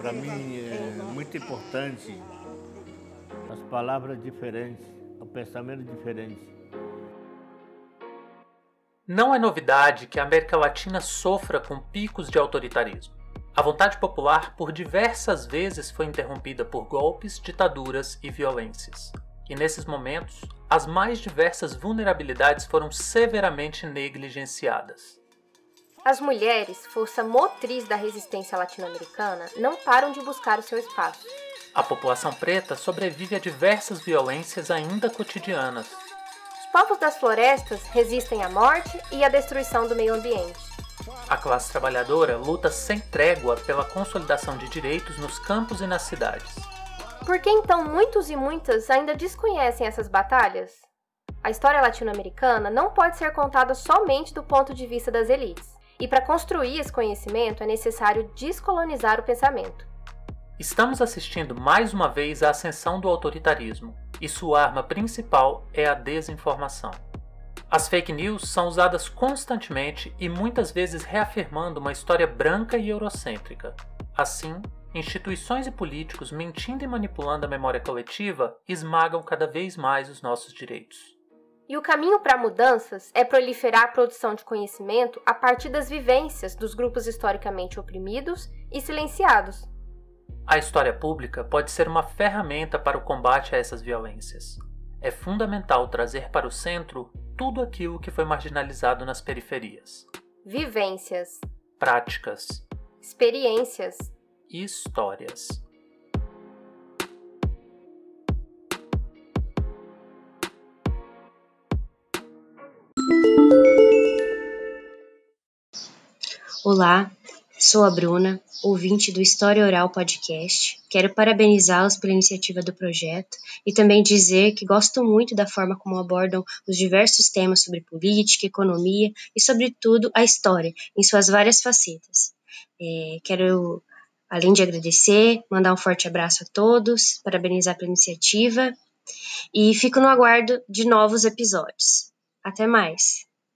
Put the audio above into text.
Para mim é muito importante as palavras diferentes, o pensamento diferente. Não é novidade que a América Latina sofra com picos de autoritarismo. A vontade popular por diversas vezes foi interrompida por golpes, ditaduras e violências. E nesses momentos, as mais diversas vulnerabilidades foram severamente negligenciadas. As mulheres, força motriz da resistência latino-americana, não param de buscar o seu espaço. A população preta sobrevive a diversas violências ainda cotidianas. Os povos das florestas resistem à morte e à destruição do meio ambiente. A classe trabalhadora luta sem trégua pela consolidação de direitos nos campos e nas cidades. Por que então muitos e muitas ainda desconhecem essas batalhas? A história latino-americana não pode ser contada somente do ponto de vista das elites. E para construir esse conhecimento é necessário descolonizar o pensamento. Estamos assistindo mais uma vez à ascensão do autoritarismo, e sua arma principal é a desinformação. As fake news são usadas constantemente e muitas vezes reafirmando uma história branca e eurocêntrica. Assim, instituições e políticos mentindo e manipulando a memória coletiva esmagam cada vez mais os nossos direitos. E o caminho para mudanças é proliferar a produção de conhecimento a partir das vivências dos grupos historicamente oprimidos e silenciados. A história pública pode ser uma ferramenta para o combate a essas violências. É fundamental trazer para o centro tudo aquilo que foi marginalizado nas periferias. Vivências, práticas, experiências e histórias. Olá, sou a Bruna, ouvinte do História Oral Podcast. Quero parabenizá-los pela iniciativa do projeto e também dizer que gosto muito da forma como abordam os diversos temas sobre política, economia e, sobretudo, a história, em suas várias facetas. É, quero Além de agradecer, mandar um forte abraço a todos, parabenizar pela iniciativa e fico no aguardo de novos episódios. Até mais!